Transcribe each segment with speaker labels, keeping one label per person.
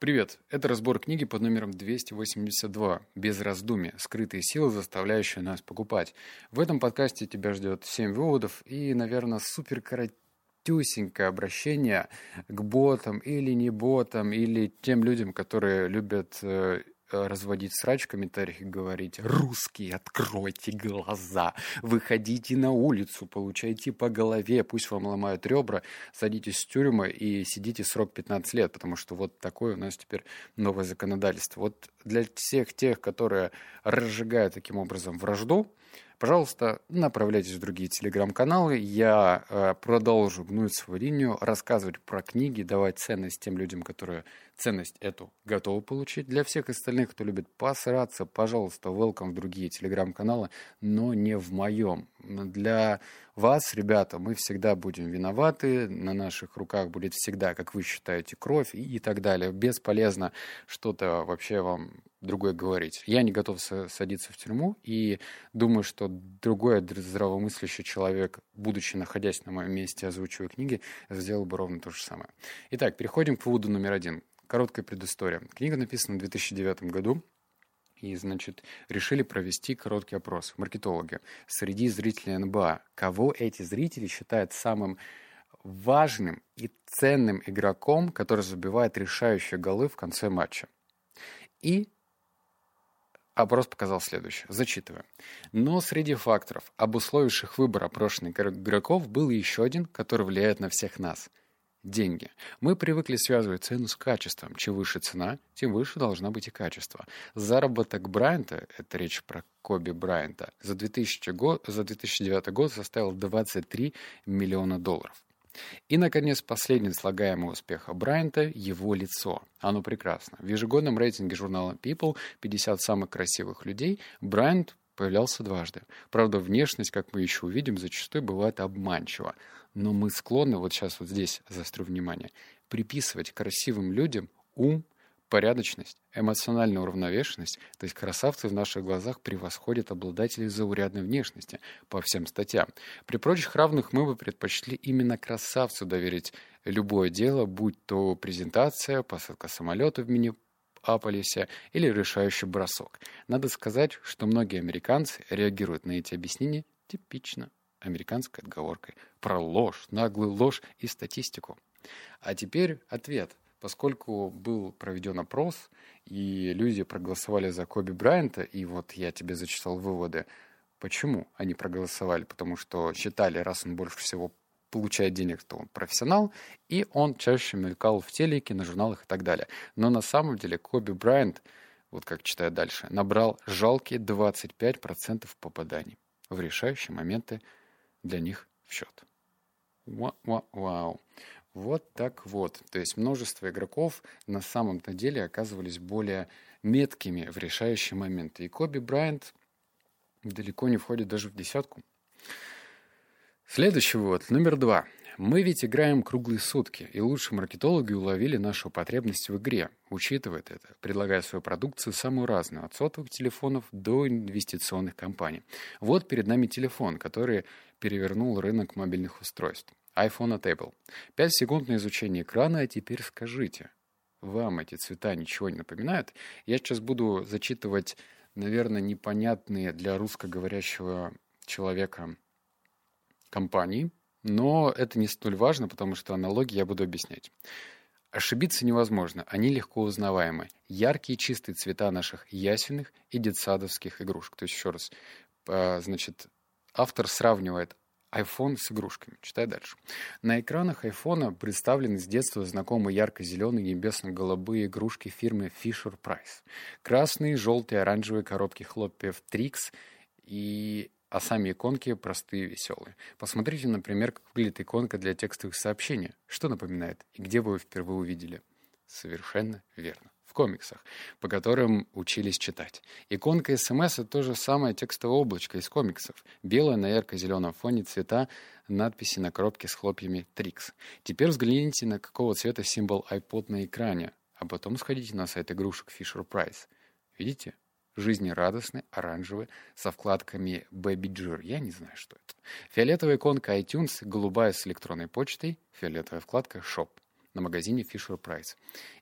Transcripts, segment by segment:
Speaker 1: Привет! Это разбор книги под номером 282 «Без раздумия. Скрытые силы, заставляющие нас покупать». В этом подкасте тебя ждет 7 выводов и, наверное, супер коротюсенькое обращение к ботам или не ботам, или тем людям, которые любят э, разводить срач в комментариях и говорить «Русские, откройте глаза! Выходите на улицу, получайте по голове, пусть вам ломают ребра, садитесь в тюрьму и сидите срок 15 лет», потому что вот такое у нас теперь новое законодательство. Вот для всех тех, которые разжигают таким образом вражду, пожалуйста, направляйтесь в другие телеграм-каналы. Я э, продолжу гнуть свою линию, рассказывать про книги, давать ценность тем людям, которые ценность эту готовы получить. Для всех остальных, кто любит посраться, пожалуйста, welcome в другие телеграм-каналы, но не в моем. Для вас, ребята, мы всегда будем виноваты, на наших руках будет всегда, как вы считаете, кровь и, и так далее. Бесполезно что-то вообще вам другое говорить. Я не готов садиться в тюрьму и думаю, что другой здравомыслящий человек, будучи находясь на моем месте, озвучивая книги, сделал бы ровно то же самое. Итак, переходим к выводу номер один. Короткая предыстория. Книга написана в 2009 году. И, значит, решили провести короткий опрос маркетологи среди зрителей НБА. Кого эти зрители считают самым важным и ценным игроком, который забивает решающие голы в конце матча. И Опрос показал следующее. Зачитываю. Но среди факторов, обусловивших выбор опрошенных игроков, был еще один, который влияет на всех нас. Деньги. Мы привыкли связывать цену с качеством. Чем выше цена, тем выше должна быть и качество. Заработок Брайанта, это речь про Коби Брайанта, за, 2000 год, за 2009 год составил 23 миллиона долларов. И, наконец, последний слагаемый успеха Брайанта – его лицо. Оно прекрасно. В ежегодном рейтинге журнала People 50 самых красивых людей Брайант появлялся дважды. Правда, внешность, как мы еще увидим, зачастую бывает обманчива. Но мы склонны, вот сейчас вот здесь заострю внимание, приписывать красивым людям ум, порядочность, эмоциональная уравновешенность, то есть красавцы в наших глазах превосходят обладателей заурядной внешности по всем статьям. При прочих равных мы бы предпочли именно красавцу доверить любое дело, будь то презентация, посадка самолета в Миннеаполисе или решающий бросок. Надо сказать, что многие американцы реагируют на эти объяснения типично американской отговоркой про ложь, наглую ложь и статистику. А теперь ответ – поскольку был проведен опрос, и люди проголосовали за Коби Брайанта, и вот я тебе зачитал выводы, почему они проголосовали, потому что считали, раз он больше всего получает денег, то он профессионал, и он чаще мелькал в телеке, на журналах и так далее. Но на самом деле Коби Брайант, вот как читаю дальше, набрал жалкие 25% попаданий в решающие моменты для них в счет. Вау. Вот так вот. То есть множество игроков на самом-то деле оказывались более меткими в решающие моменты. И Коби Брайант далеко не входит даже в десятку. Следующий вывод, номер два. Мы ведь играем круглые сутки, и лучшие маркетологи уловили нашу потребность в игре, учитывает это, предлагая свою продукцию самую разную, от сотовых телефонов до инвестиционных компаний. Вот перед нами телефон, который перевернул рынок мобильных устройств iPhone Table. 5 секунд на изучение экрана, а теперь скажите, вам эти цвета ничего не напоминают? Я сейчас буду зачитывать, наверное, непонятные для русскоговорящего человека компании, но это не столь важно, потому что аналогии я буду объяснять. Ошибиться невозможно, они легко узнаваемы. Яркие чистые цвета наших ясенных и детсадовских игрушек. То есть, еще раз, а, значит, автор сравнивает iPhone с игрушками. Читай дальше. На экранах iPhone представлены с детства знакомые ярко-зеленые небесно-голубые игрушки фирмы Fisher Price. Красные, желтые, оранжевые коробки хлопьев Trix и а сами иконки простые и веселые. Посмотрите, например, как выглядит иконка для текстовых сообщений. Что напоминает? И где вы его впервые увидели? Совершенно верно в комиксах, по которым учились читать. Иконка СМС — это то же самое текстовое облачко из комиксов. Белое на ярко-зеленом фоне цвета надписи на коробке с хлопьями Trix. Теперь взгляните, на какого цвета символ iPod на экране, а потом сходите на сайт игрушек Fisher Price. Видите? жизнерадостный, оранжевый, со вкладками Baby Jir. Я не знаю, что это. Фиолетовая иконка iTunes, голубая с электронной почтой, фиолетовая вкладка Shop. На магазине Fisher Price.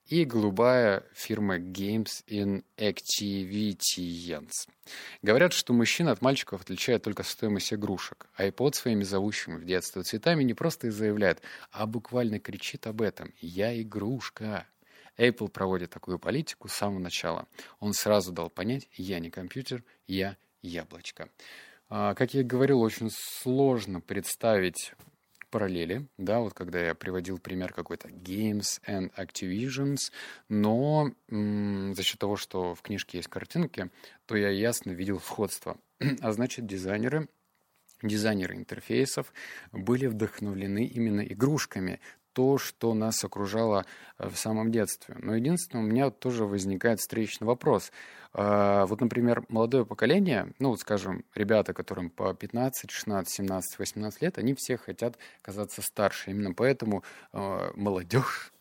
Speaker 1: И голубая фирма Games in Activities. Говорят, что мужчин от мальчиков отличает только стоимость игрушек. А iPod своими зовущими в детство цветами не просто заявляет, а буквально кричит об этом. «Я игрушка». Apple проводит такую политику с самого начала. Он сразу дал понять, я не компьютер, я яблочко. А, как я говорил, очень сложно представить параллели, да, вот когда я приводил пример какой-то Games and Activisions, но м- за счет того, что в книжке есть картинки, то я ясно видел входство. а значит, дизайнеры дизайнеры интерфейсов были вдохновлены именно игрушками, то, что нас окружало э, в самом детстве. Но единственное, у меня тоже возникает встречный вопрос. А, вот, например, молодое поколение, ну вот, скажем, ребята, которым по 15, 16, 17, 18 лет, они все хотят казаться старше. Именно поэтому э, молодежь,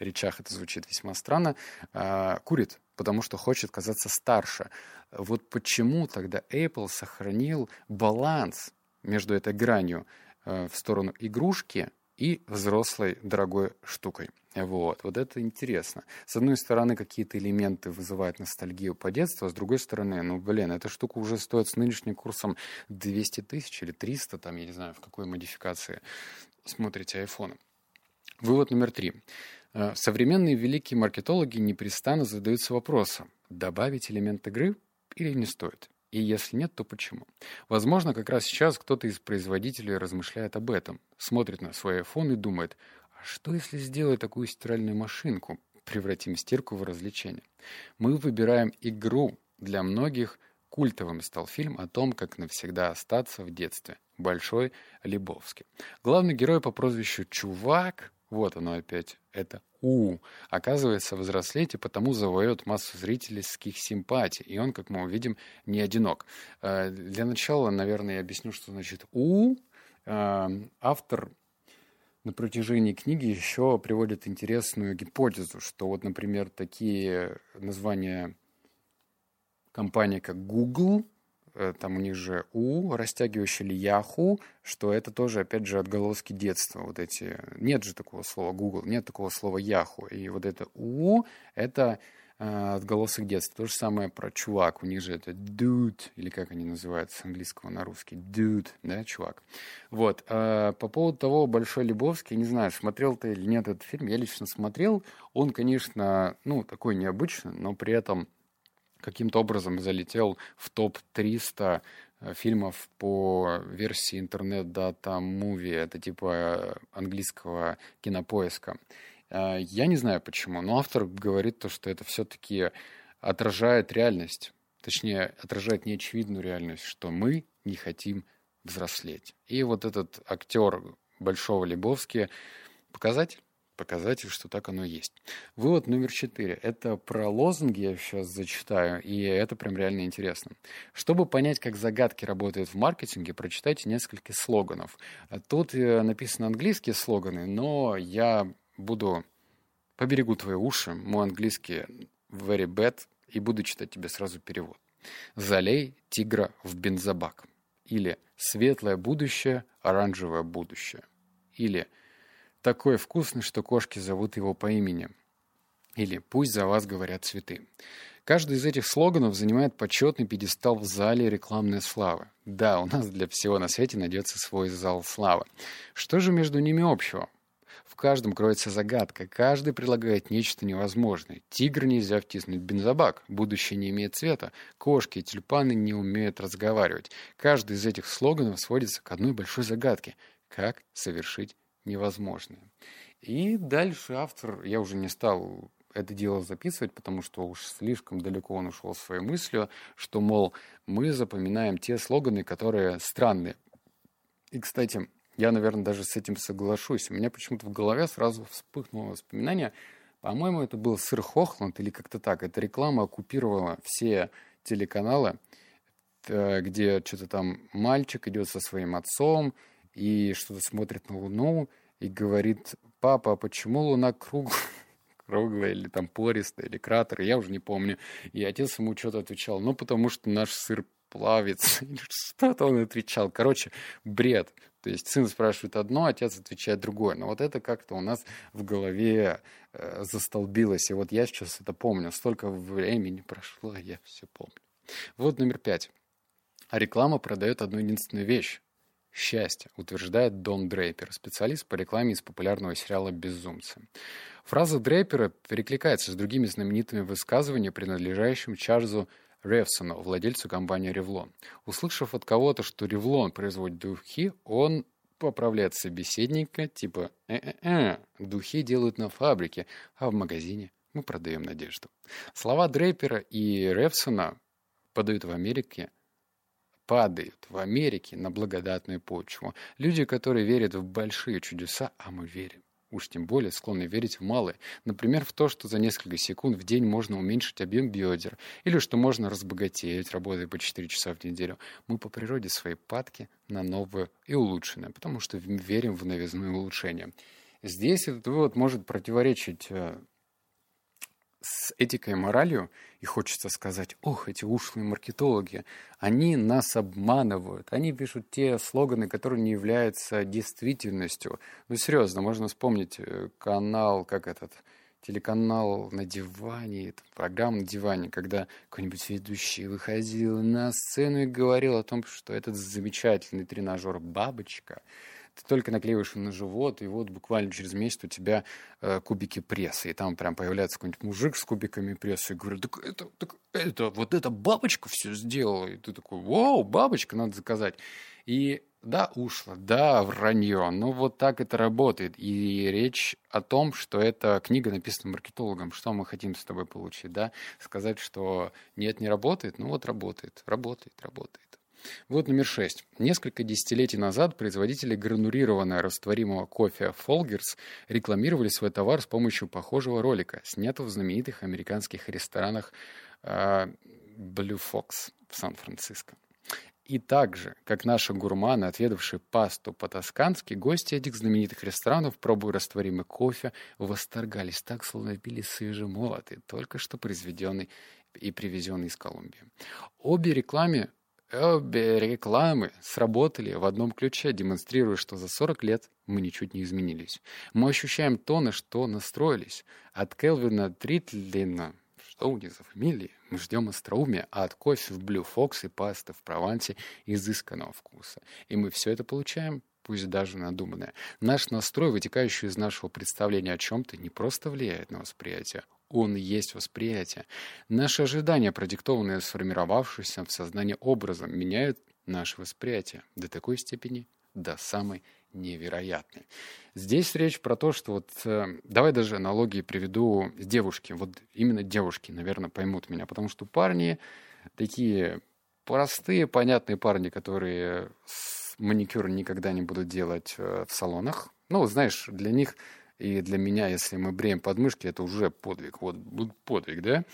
Speaker 1: в речах это звучит весьма странно, э, курит, потому что хочет казаться старше. Вот почему тогда Apple сохранил баланс между этой гранью э, в сторону игрушки и взрослой дорогой штукой. Вот, вот это интересно. С одной стороны, какие-то элементы вызывают ностальгию по детству, а с другой стороны, ну, блин, эта штука уже стоит с нынешним курсом 200 тысяч или 300, там, я не знаю, в какой модификации смотрите айфоны. Вывод номер три. Э, современные великие маркетологи непрестанно задаются вопросом, добавить элемент игры или не стоит. И если нет, то почему? Возможно, как раз сейчас кто-то из производителей размышляет об этом, смотрит на свой iPhone и думает, а что если сделать такую стиральную машинку, превратим стирку в развлечение? Мы выбираем игру. Для многих культовым стал фильм о том, как навсегда остаться в детстве. Большой Лебовский. Главный герой по прозвищу Чувак вот оно опять, это У. Оказывается, взрослеть и потому завоет массу зрительских симпатий. И он, как мы увидим, не одинок. Э, для начала, наверное, я объясню, что значит У. Э, автор на протяжении книги еще приводит интересную гипотезу, что вот, например, такие названия компании, как Google, там у них же У, растягивающий или Яху, что это тоже, опять же, отголоски детства. Вот эти... Нет же такого слова Google, нет такого слова Яху. И вот это У, это э, отголосок детства. То же самое про чувак. У них же это dude, или как они называют с английского на русский. Dude, да, чувак. Вот. А по поводу того, Большой Лебовский, не знаю, смотрел ты или нет этот фильм. Я лично смотрел. Он, конечно, ну, такой необычный, но при этом каким-то образом залетел в топ-300 э, фильмов по версии интернет-дата муви. Это типа э, английского кинопоиска. Э, я не знаю почему, но автор говорит то, что это все-таки отражает реальность. Точнее, отражает неочевидную реальность, что мы не хотим взрослеть. И вот этот актер Большого Лебовски показатель показатель, что так оно есть. Вывод номер четыре. Это про лозунги я сейчас зачитаю, и это прям реально интересно. Чтобы понять, как загадки работают в маркетинге, прочитайте несколько слоганов. Тут э, написаны английские слоганы, но я буду поберегу твои уши, мой английский very bad, и буду читать тебе сразу перевод. «Залей тигра в бензобак». Или «Светлое будущее, оранжевое будущее». Или такой вкусный, что кошки зовут его по имени. Или «Пусть за вас говорят цветы». Каждый из этих слоганов занимает почетный пьедестал в зале рекламной славы. Да, у нас для всего на свете найдется свой зал славы. Что же между ними общего? В каждом кроется загадка, каждый предлагает нечто невозможное. Тигр нельзя втиснуть в бензобак, будущее не имеет цвета, кошки и тюльпаны не умеют разговаривать. Каждый из этих слоганов сводится к одной большой загадке – как совершить невозможное. И дальше автор, я уже не стал это дело записывать, потому что уж слишком далеко он ушел своей мыслью, что, мол, мы запоминаем те слоганы, которые странные. И, кстати, я, наверное, даже с этим соглашусь. У меня почему-то в голове сразу вспыхнуло воспоминание. По-моему, это был сыр Хохланд или как-то так. Эта реклама оккупировала все телеканалы, э, где что-то там мальчик идет со своим отцом, и что-то смотрит на Луну и говорит, папа, а почему Луна круглая? круглая или там пористая, или кратер, я уже не помню. И отец ему что-то отвечал, ну, потому что наш сыр плавится, что-то он отвечал. Короче, бред, То есть сын спрашивает одно, отец отвечает другое. Но вот это как-то у нас в голове э, застолбилось. И вот я сейчас это помню. Столько времени прошло, я все помню. Вот номер пять. А реклама продает одну единственную вещь – счастье, утверждает Дон Дрейпер, специалист по рекламе из популярного сериала «Безумцы». Фраза Дрейпера перекликается с другими знаменитыми высказываниями, принадлежащими Чарльзу Ревсону, владельцу компании «Ревлон». Услышав от кого-то, что «Ревлон» производит духи, он поправляет собеседника, типа «э-э-э, духи делают на фабрике, а в магазине мы продаем надежду». Слова Дрейпера и Ревсона подают в Америке падают в Америке на благодатную почву. Люди, которые верят в большие чудеса, а мы верим уж тем более склонны верить в малое. Например, в то, что за несколько секунд в день можно уменьшить объем бедер, или что можно разбогатеть, работая по 4 часа в неделю. Мы по природе своей падки на новое и улучшенное, потому что верим в новизну и улучшение. Здесь этот вывод может противоречить э, с этикой и моралью, и хочется сказать, ох, эти ушлые маркетологи, они нас обманывают, они пишут те слоганы, которые не являются действительностью. Ну, серьезно, можно вспомнить э, канал, как этот, телеканал на диване, программа на диване, когда какой-нибудь ведущий выходил на сцену и говорил о том, что этот замечательный тренажер «Бабочка» ты только наклеиваешь на живот, и вот буквально через месяц у тебя э, кубики пресса, и там прям появляется какой-нибудь мужик с кубиками пресса и говорит, так это, так это, вот эта бабочка все сделала, и ты такой, вау, бабочка, надо заказать. И да, ушло, да, вранье, но вот так это работает. И речь о том, что эта книга написана маркетологом, что мы хотим с тобой получить, да, сказать, что нет, не работает, ну вот работает, работает, работает. Вот номер шесть. Несколько десятилетий назад производители гранулированного растворимого кофе Folgers рекламировали свой товар с помощью похожего ролика, снятого в знаменитых американских ресторанах э, Blue Fox в Сан-Франциско. И также, как наши гурманы, отведавшие пасту по-тоскански, гости этих знаменитых ресторанов, пробуя растворимый кофе, восторгались так, словно пили свежемолотый, только что произведенный и привезенный из Колумбии. Обе рекламе Обе рекламы сработали в одном ключе, демонстрируя, что за 40 лет мы ничуть не изменились. Мы ощущаем то, на что настроились. От Келвина Тритлина, что у них за фамилии, мы ждем остроумия, а от кофе в Blue Fox и пасты в Провансе изысканного вкуса. И мы все это получаем пусть даже надуманное. Наш настрой, вытекающий из нашего представления о чем-то, не просто влияет на восприятие, он есть восприятие. Наши ожидания, продиктованные сформировавшимся в сознании образом, меняют наше восприятие до такой степени, до самой невероятной. Здесь речь про то, что вот э, давай даже аналогии приведу с девушки. Вот именно девушки, наверное, поймут меня, потому что парни такие простые, понятные парни, которые маникюр никогда не будут делать э, в салонах. Ну, знаешь, для них и для меня, если мы бреем подмышки, это уже подвиг. Вот подвиг, да?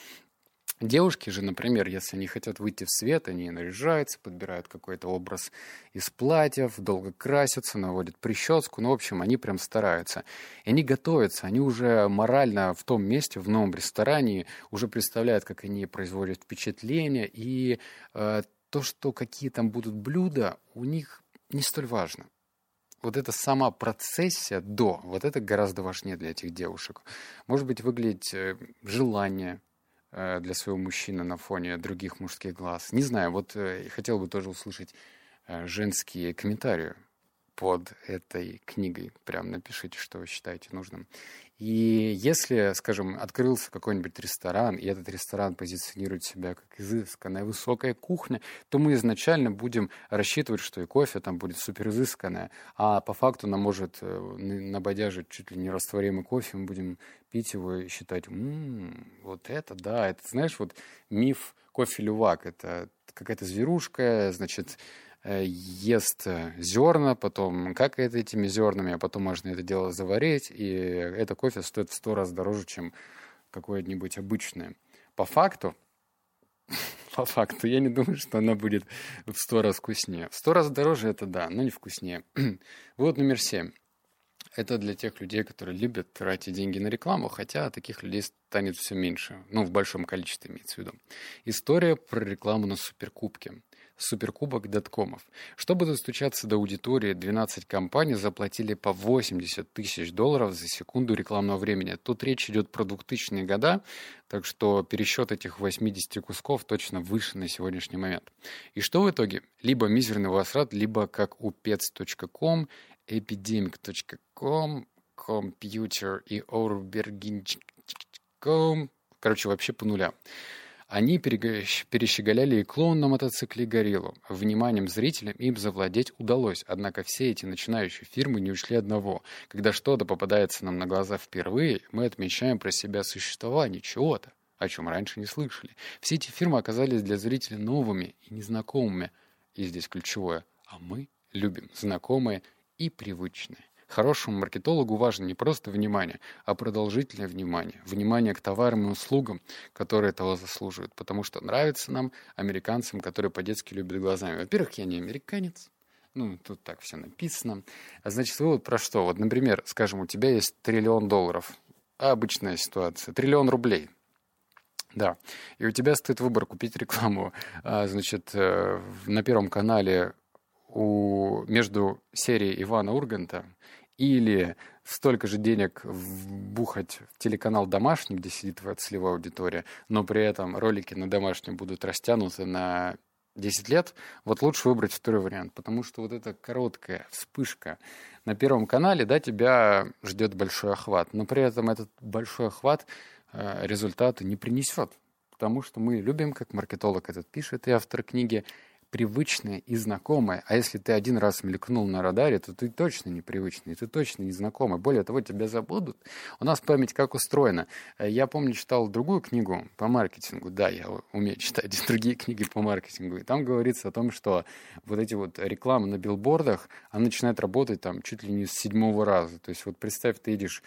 Speaker 1: Девушки же, например, если они хотят выйти в свет, они наряжаются, подбирают какой-то образ из платьев, долго красятся, наводят прическу. Ну, в общем, они прям стараются. И они готовятся, они уже морально в том месте, в новом ресторане, уже представляют, как они производят впечатление. И э, то, что какие там будут блюда, у них не столь важно вот эта сама процессия до, вот это гораздо важнее для этих девушек. Может быть, выглядеть э, желание э, для своего мужчины на фоне других мужских глаз. Не знаю, вот э, хотел бы тоже услышать женские комментарии под этой книгой. Прям напишите, что вы считаете нужным. И если, скажем, открылся какой-нибудь ресторан, и этот ресторан позиционирует себя как изысканная высокая кухня, то мы изначально будем рассчитывать, что и кофе там будет супер изысканное, а по факту нам может э, набодяжить чуть ли не растворимый кофе, мы будем пить его и считать, м-м, вот это да, это, знаешь, вот миф кофе-лювак, это какая-то зверушка, значит, ест э, зерна, потом какает этими зернами, а потом можно это дело заварить, и это кофе стоит в сто раз дороже, чем какое-нибудь обычное. По факту, по факту, я не думаю, что она будет в сто раз вкуснее. В сто раз дороже это да, но не вкуснее. вот номер семь. Это для тех людей, которые любят тратить деньги на рекламу, хотя таких людей станет все меньше. Ну, в большом количестве имеется в виду. История про рекламу на суперкубке. Суперкубок доткомов. Чтобы достучаться до аудитории, 12 компаний заплатили по 80 тысяч долларов за секунду рекламного времени. Тут речь идет про 2000-е года, так что пересчет этих 80 кусков точно выше на сегодняшний момент. И что в итоге? Либо мизерный возврат, либо как у pets.com, epidemic.com, Computer и Orbergin.com, короче, вообще по нулям. Они перещеголяли и клоун на мотоцикле гориллу. Вниманием зрителям им завладеть удалось, однако все эти начинающие фирмы не ушли одного. Когда что-то попадается нам на глаза впервые, мы отмечаем про себя существование чего-то, о чем раньше не слышали. Все эти фирмы оказались для зрителя новыми и незнакомыми. И здесь ключевое. А мы любим знакомые и привычные. Хорошему маркетологу важно не просто внимание, а продолжительное внимание. Внимание к товарам и услугам, которые того заслуживают. Потому что нравится нам, американцам, которые по-детски любят глазами. Во-первых, я не американец. Ну, тут так все написано. А значит, вывод про что? Вот, например, скажем, у тебя есть триллион долларов. Обычная ситуация. Триллион рублей. Да. И у тебя стоит выбор купить рекламу, а, значит, э, на Первом канале у, между серией Ивана Урганта или столько же денег вбухать в телеканал «Домашний», где сидит целевая аудитория, но при этом ролики на «Домашнем» будут растянуты на 10 лет, вот лучше выбрать второй вариант, потому что вот эта короткая вспышка на Первом канале, да, тебя ждет большой охват, но при этом этот большой охват э, результаты не принесет, потому что мы любим, как маркетолог этот пишет и автор книги, привычное и знакомое. А если ты один раз мелькнул на радаре, то ты точно непривычный, ты точно незнакомый. Более того, тебя забудут. У нас память как устроена. Я помню, читал другую книгу по маркетингу. Да, я умею читать другие книги по маркетингу. И там говорится о том, что вот эти вот рекламы на билбордах, она начинает работать там чуть ли не с седьмого раза. То есть вот представь, ты едешь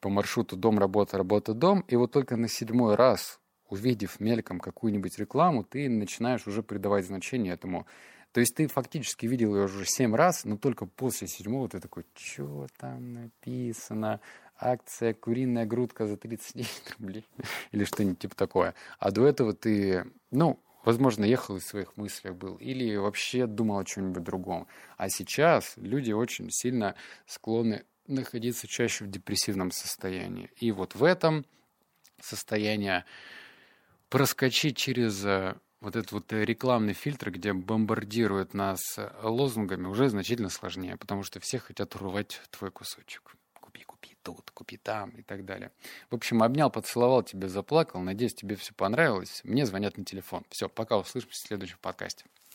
Speaker 1: по маршруту дом, работа, работа, дом, и вот только на седьмой раз увидев мельком какую-нибудь рекламу, ты начинаешь уже придавать значение этому. То есть ты фактически видел ее уже семь раз, но только после седьмого ты такой, что там написано? Акция «Куриная грудка за 39 рублей» или что-нибудь типа такое. А до этого ты, ну, возможно, ехал из своих мыслей был или вообще думал о чем-нибудь другом. А сейчас люди очень сильно склонны находиться чаще в депрессивном состоянии. И вот в этом состоянии проскочить через э, вот этот вот рекламный фильтр, где бомбардируют нас э, лозунгами, уже значительно сложнее, потому что все хотят урвать твой кусочек. Купи, купи тут, купи там и так далее. В общем, обнял, поцеловал, тебе заплакал. Надеюсь, тебе все понравилось. Мне звонят на телефон. Все, пока услышимся в следующем подкасте.